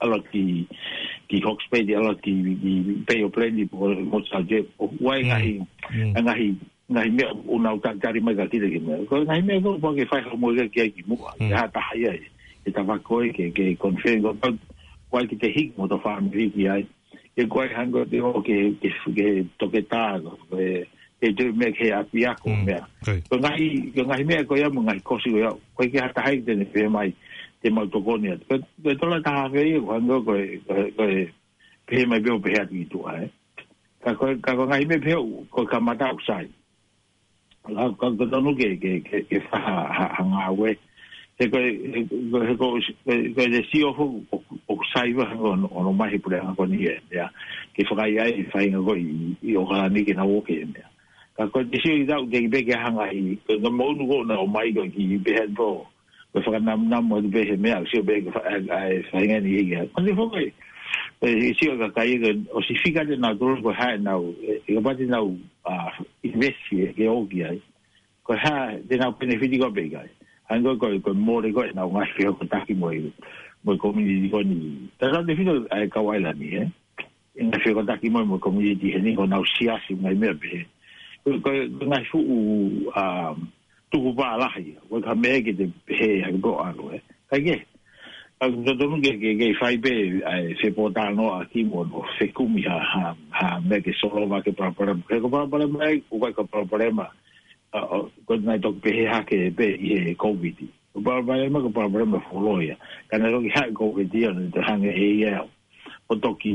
ala ki ki Hawks Bay ala ki ki Bay of Plenty po je mm. Mm. o wai nga hi nga hi nga hi me un auto gari mai gati de me ko nga hi me do po fai ho mo ge ki ya mm. ta ha ye e ta va ko e ke ke confirm go te hik mo to fa mi ki ai e ko e hango de o ke ke su ge e e me ke a pia ko me ko nga hi ko nga hi me ko ya mo nga hi ko si go ya de ne mai te mau to koni atu. Koe tōna taha whai e kua ngō koe koe pehe mai peo pehe atu i tu ae. Eh? Ka koe ngai me peo koe ka mata au sai. Ka koe tonu ke ke ke whaha a ngā ue. Te koe koe si ofu o sai wa hango ono mahi pule hango ni e. Ke whakai ai i whai ngā koe i o kala ni ke na woke e mea. Ka koe te si o i tau te i peke hanga i. Koe ngā kona o mai koe ki i behe tō e fa na na mo de be me si be fa fa ngai ni ngai ko ni fa e si o ka kai de o si fica de na dor go ha na e ba de na a investi e, e o gi ai ko ha de na benefici go be gai an go go go mo de go na o ngai ko ta ki mo i mo community go ni ta ra de fino a ka wai la ni e en fe go ta ki mo mo community ni go na o si asi mai me be ko ko na fu a uh, tu ku pālahi, koe ka mea ki te he hei pō anu e. Kai ke? Kau ka tonu ke ke kei whaipe se pō tāno a ki mono, se kumi ha mea ke solo ma ke pāparema. Kei ko pāparema e, ko kai ka pāparema, koe nai tōk pe he hake pe i he COVID-19. Ko pāparema ka pāparema wholoia. Kana roki hake COVID-19 anu te hanga e iau. Ko tōki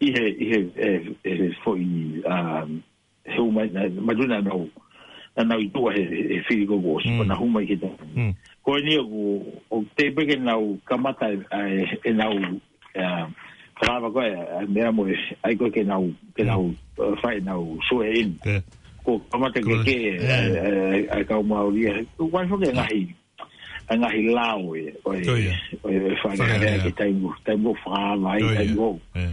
i he i he e eh, e eh, eh, foi um hu mai ma du na no na no i tua he e fili go gos mm. na hu mai he mm. ko ni o o te pe ke nau kamata e e nau um uh, trava go e me amo e ai ko ke nau ke hmm. nau mm. uh, fai nau so e in yeah. ko kamata ke ke yeah. ai ka mo ali o wan fo ke yeah. ngai ngai lao e o e o e fai ngai ke tai mo tai mo fra mai tai mo yeah.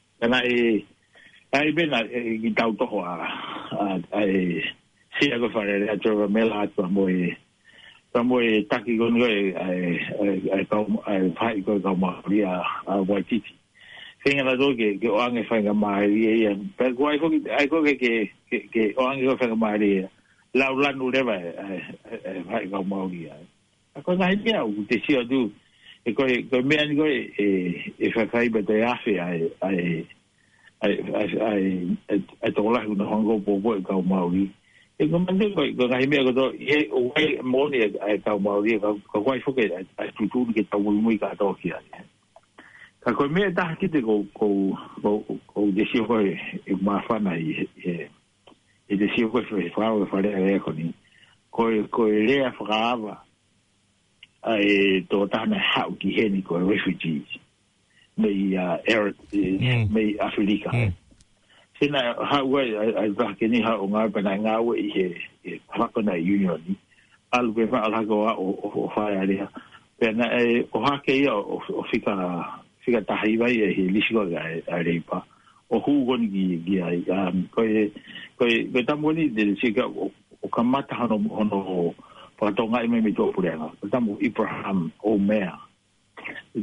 Kana à, à, à, e, ai bena i tau toho a, ai, sia ko whare rea tōra mela atua mo e, ta mo e taki gonu e, ai, ai, ai, pai koe kau maori a, a Waititi. Whenga na tōke, ke oange whainga maari e ia, pe ko ai koke, ai koke ke, ke oange koe whainga maari e, lau lanu rewa e, ai, ai, pai kau maori a. Ako ngai mea u te sio tu, ai, e koe, koe mea ni koe e, e whakai ba te awhi ai, ai, ai, ai, ai, ai, ai, ai, ai, ai, ai, ai, ai, ai, e ko mande ko ko ga himia ko e o wai moni e ai ka ma ri ka ko wai foke ai tu tu ni ke ta wai mui ka to ki ai ka ko me ta ki te ko ko ko de si ho e ma fa na i e e de si ho fo fa o fa le e ko ni ko ko le a fa ai to tana hau ki heni ko refugees me ia er me afrika sina mm. hau wa ai ba ke ni hau ngā pe na ngā we he hako na union al we va al hago o o fai ali ha pe na e o ha ke ia o fika fika ta hai vai e he lisi ko ai um, ai pa o hu go ni gi gi ai ka ko ko ta mo ni de si ka o kamata hano hono whakatau ngai mai mei pura anga. Tamu Ibrahim o Omea.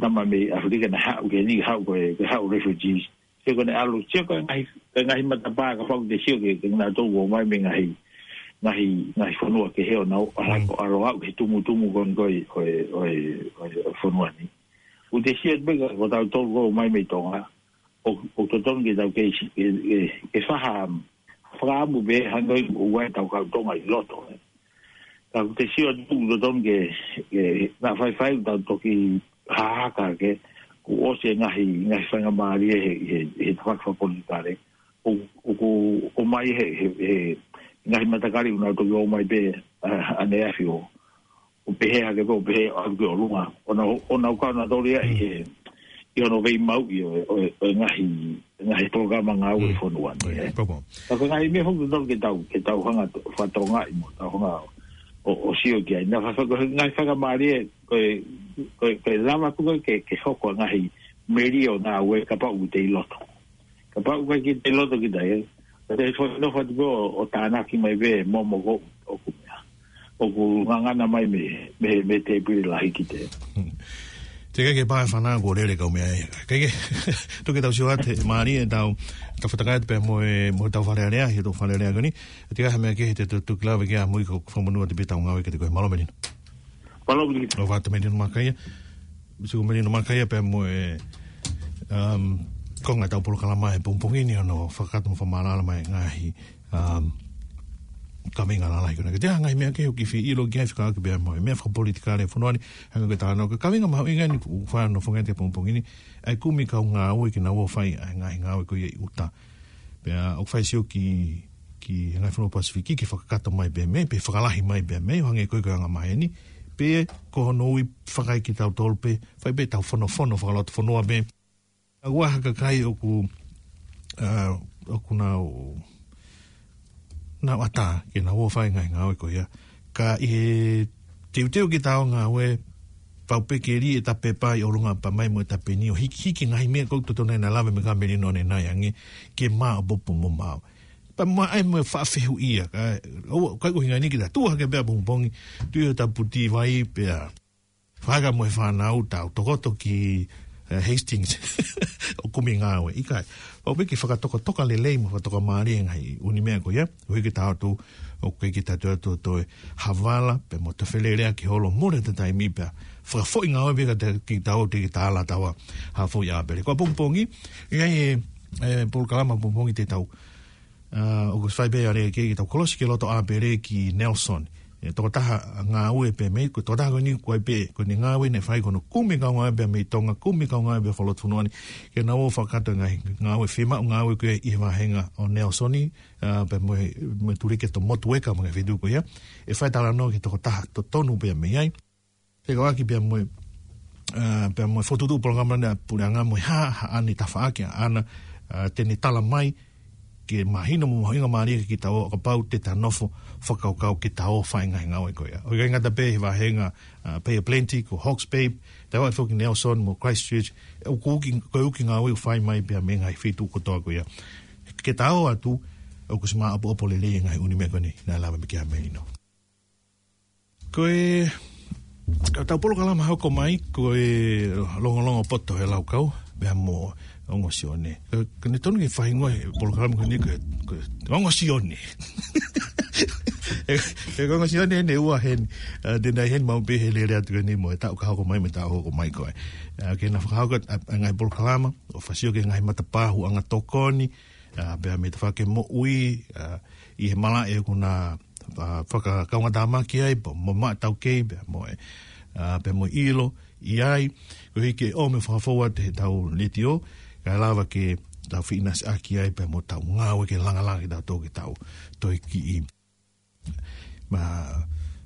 Tamu mei Afrika na hau ke ni hau ke ke hau refugees. Ke kone alu tia koe ngai ke ngai matapā ka whau te sio ke ke ngā tōu o mai mei ngai ngai ngai whanua ke heo nau mm. ko aro au ke tumu tumu kone koe koe koe whanua ni. U te sio mei ko tau tōu o mai mei tōnga o to tonu ke tau ke whaha whakaamu be hangoi uwae tau to mai loto. Eh ka te si do tom ke ke na fai fai ta to ki o se nga hi nga sa nga ma ri he he e, e, ta fa pare o o mai he nga hi ma ta ka mai be a ne fio o pe ke ko pe o lu ma o na o na ka na to ri a o nga hi nga hi programa nga u fo no wan ko ko ta ko nga hi me ho hanga fa mo ta hanga o o si o kia na fa ko na fa ka mari ko e, ko la ma ku ke ke ho ko na hi meri o na we ka pa u te loto ka pa u ka ki te loto ki dai eh? ko te fo no fa go o ta na ki mai ve mo mo go o ku o ku nga na mai me me te pu la hi ki te te kai ke pae whanā ko rere kau mea ea. Kai ke, tu ke tau siwa te maari e tau ka whatakai tupea mo e tau whareare a he tau whareare a gani. Te kai hamea ke he te tu klawe ke a mui ko whamunua te pita unga weke te koe malo merino. Malo merino. O vata merino maka ia. Siku merino maka ia pea mo e um, konga tau polo kalama e pumpungi ni ano whakatum whamalala mai e ngahi. Um, ka me ngana lai kuna. Te hanga i mea keo kifi i lo ki aifika ake bea mo e mea whaka politika le whanua ni hanga ke tāna oka. Ka me ngama hau inga ni ku whaano whanga te pungpungi ni ai kumi kau ngā oe ki na ua whai ai ngā hinga oe koe i uta. Bea o whai sio ki ki ngai whanua pasifiki ki whakakata mai bea mei pe whakalahi mai bea mei hanga i koe koe anga mai ni pe ko honoui whakai ki tau tolpe whai be tau whanua whanua whakalata whanua bea. Ua haka kai oku uh, oku na na wata ki nga wofai ngai ngā oiko ia. Ka i he teo teo ki tāo ngā we paupe ke e tape pā i oronga pa mai mo e tape ni o hiki hiki ngai mea koutu tō nei na e lawe me ka meri no nei nai ange ke mā o bopo mō māo. Pa mā ai mo e whaafehu ia. Kai kuhinga ni ki tā tūha ke bea pungpongi tui o e tā puti vai pia. Whaka mo e whanau tāo tokoto ki Eh, Hastings o kumi ngāwe i kai o wiki whakatoka toka le leimu whakatoka maari ngai uni mea ko ia yeah? wiki tau tu o kwe ki tatu atu toi hawala pe mo te whelerea ki holo mure te tai mipea whakafoi ngāwe wika te ki tau te ki tāla tawa hawhoi āpere kwa pungpongi i ai e eh, Paul Kalama pungpongi te tau eh, o kus whaibea re ki tau kolosi loto āpere ki Nelson Nelson e to ta nga ue pe me ko to ta ni ko pe ko ni nga ue ne fai ko no ku ka nga pe me to nga ku ka nga pe folo tuno ni ke na o fa ka nga nga ue fema nga ue ke i ma henga o ne o soni pe mo me tu ke to motu e ka mo fe du ko ya e fa ta la no ke to ta to to nu pe me ai e ko aki pe mo pe mo fo tu tu programa na pu nga mo ha ani ta fa ke ana te ni tala mai ke mahina mo mahina mari ki ta o ka pau te tanofo fo ka ka ki ta o fa nga nga o ya o nga ta pe va henga uh, pe plenty ko hawks babe ta wa fo nelson mo christchurch o ku ki ko ki nga o fa mai pe me nga fi ko ta ko ya ke ta o atu o e ku sma apo po le le e nga uni me ko ni na la me ki a me ko e ka ta polo ka la ma ko mai ko e longo longo poto e la ko bea mō ongo si one. Eh, kone tonu ki whahi ngoi, polo karamu kone ko, ongo si one. E ongo si one ene eh, eh, ua hen, hen mau be he lere atu kone mo, e tau kahoko mai me ho ko mai koe. Ke na whakahoko a ngai polo karamu, o whasio ke ngai matapahu anga tokoni, bea me te whake mo ui, i he mala e kuna whakakaunga ma ki ai, mo ma tau ke bea mo e, bea mo ilo, E i ai, ko hiki o me whafoa te he tau leti o, ka lawa ke tau whinas aki ai pe mo tau ngāwe ke langalangi tau tō ke tau toi ki i. Ma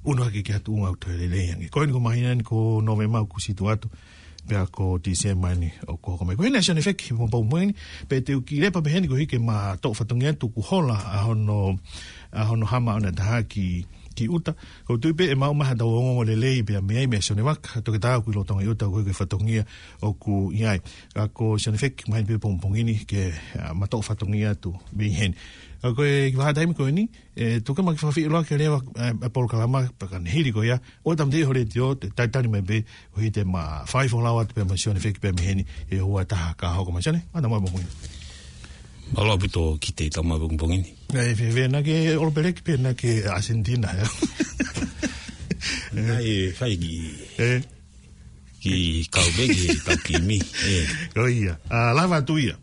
unu hake ke hatu unga au toi lelei angi. Ko eni ko mahi nani ko nove mau ku situ atu, pe a ko tise mai ni o ko kamai. Ko hene asio ne feki mo pau mweni, pe te uki lepa pe hene ko hiki ma tō whatungi atu ku hola a hono, hama ona tahaki ki ki uta ko tu pe ma e ma da wong le le be me ai me so ne wak to ta ku lo tonga uta ko ke fatongia o ku yai ka ko se ne fek ma pe pom pom ini ke ma to fatongia tu be hen ko e va da mi ko ni e to ka ma fa fi lo ke le wa por ka ma pa ka ne ko ya o tam ho hore dio ta ta ni me be o ite ma five on lawat pe ma se ne fek pe me hen e ho ta ka ho ko ma se ne ma da ma bo ni Alo apu tō ki te tama pungpungi ni. Nga e whewe nā ke Olbele ki pē ke Argentina. Nga e whai ki... E? Ki Kaubegi ki tau ki mi. Ko ia. Lava tu ia.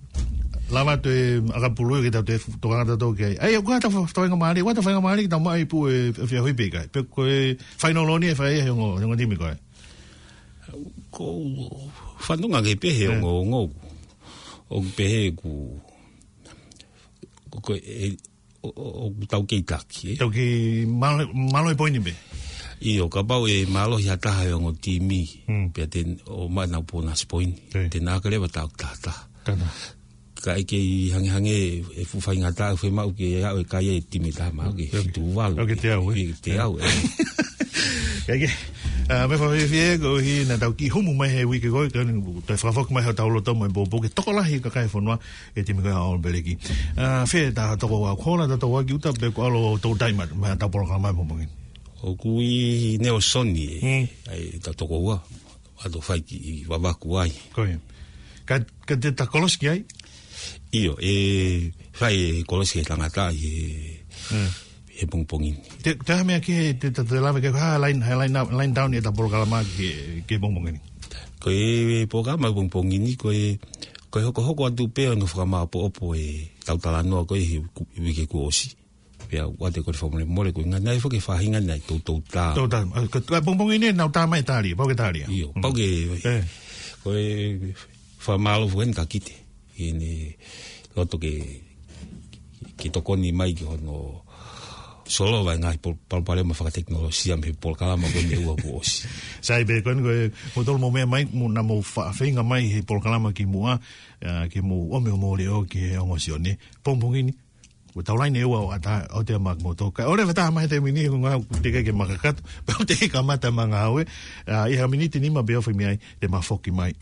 Lava tu e akapulu ki tau te tōkangata tō ki ai. Ei, kua tau whaenga maari, kua ta whaenga maari ki tau mai pū e whia hui pēkai. Pe ko e whaino loni e whai e hongo timi koe. Ko... Whanunga ke pehe ongo ongo. Ongo pehe ku... Ongo ku ko e, e o tau ke taki e eh? ke malo e poini be i o ka pau e malo hi ata ha yongo e ti mi hmm. pe o ma na po na spoin te na kare bata ka e ke i hange hange e fu fainga ta fu mau o ke ya e ka ye ti mi ta ma o ke tu te au e te au e me fa fi go hi na tau ki humu mai he wiki goi ka ningu te fa fok mai ha tau lo tomo bo bo ke toko la ka kai fonwa e te me ka on beleki a fe ta toko wa kona ta toko ki uta be alo to diamond ma ta por ka mai bo mangi o ku mm. i ne o soni ai ta toko wa a do fai ki wa ba ku ai ko ka te ta kolos ai io e fai e kolos ki e tangata e mm e pungpungin. Te, te hamea ki he te, te, te lawe, ha, line, line, line down e ta porokalama ki he pungpungin. Ko e e porokalama e pungpungin ko e, ko e hoko hoko atu pe anu whakama po opo e kautala noa ko e he wike ku osi. Pea, wate ko te whamore mole ko ingat, nai whake whahinga nai tau tau tā. Tau tā, ka pungpungin e nau tā mai tāria, pauke tāria. Iyo, pauke, mm. eh. ko e whamama alo fuhen ka kite. Ine, loto ke, ki toko ni mai ki hono, ki hono, solo vai ngai pol pol pole ma fa teknologi am pe pol kala ma ko ni e sai be kon ko mo tol mo me mai mo na mo fa fe nga mai he pol kala ma ki mo mo o me mo le o ki o oni pom pom ni ko tau lai ata o te ma mo to ka ore va ta ma te mini ko nga te ke ma ka kat pa te ka ma ta ma nga we i ha mini ni ma be ai te ma mai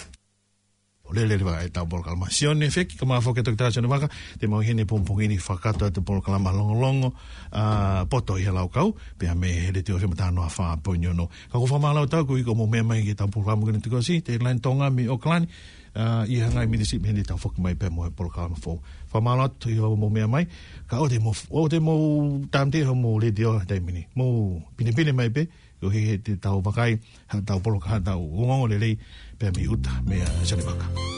o le le le e tau polo kalama. Si ne feki ka maa fokia toki tāsio ne waka, te mau hene pōmpongi ni whakato atu polo kalama longo longo, poto i helau kau, pia me hele te ofima tāno a whaa pōnyo no. Ka kua whamalau tau kui ko mo mea mai ki tau polo kalama gani tuko si, te lain tonga mi o a i hanga i me ni ta whaka mai pia mō he polo kalama fō. Whamalau atu i hau mō mai, ka o te mo o te mō tāmte ho mo le dio hatai mini, mo pine pine mai pe, Yo he he te tau whakai, tau polo kaha, tau ngongo le lei, במיעוט מהז'נבה.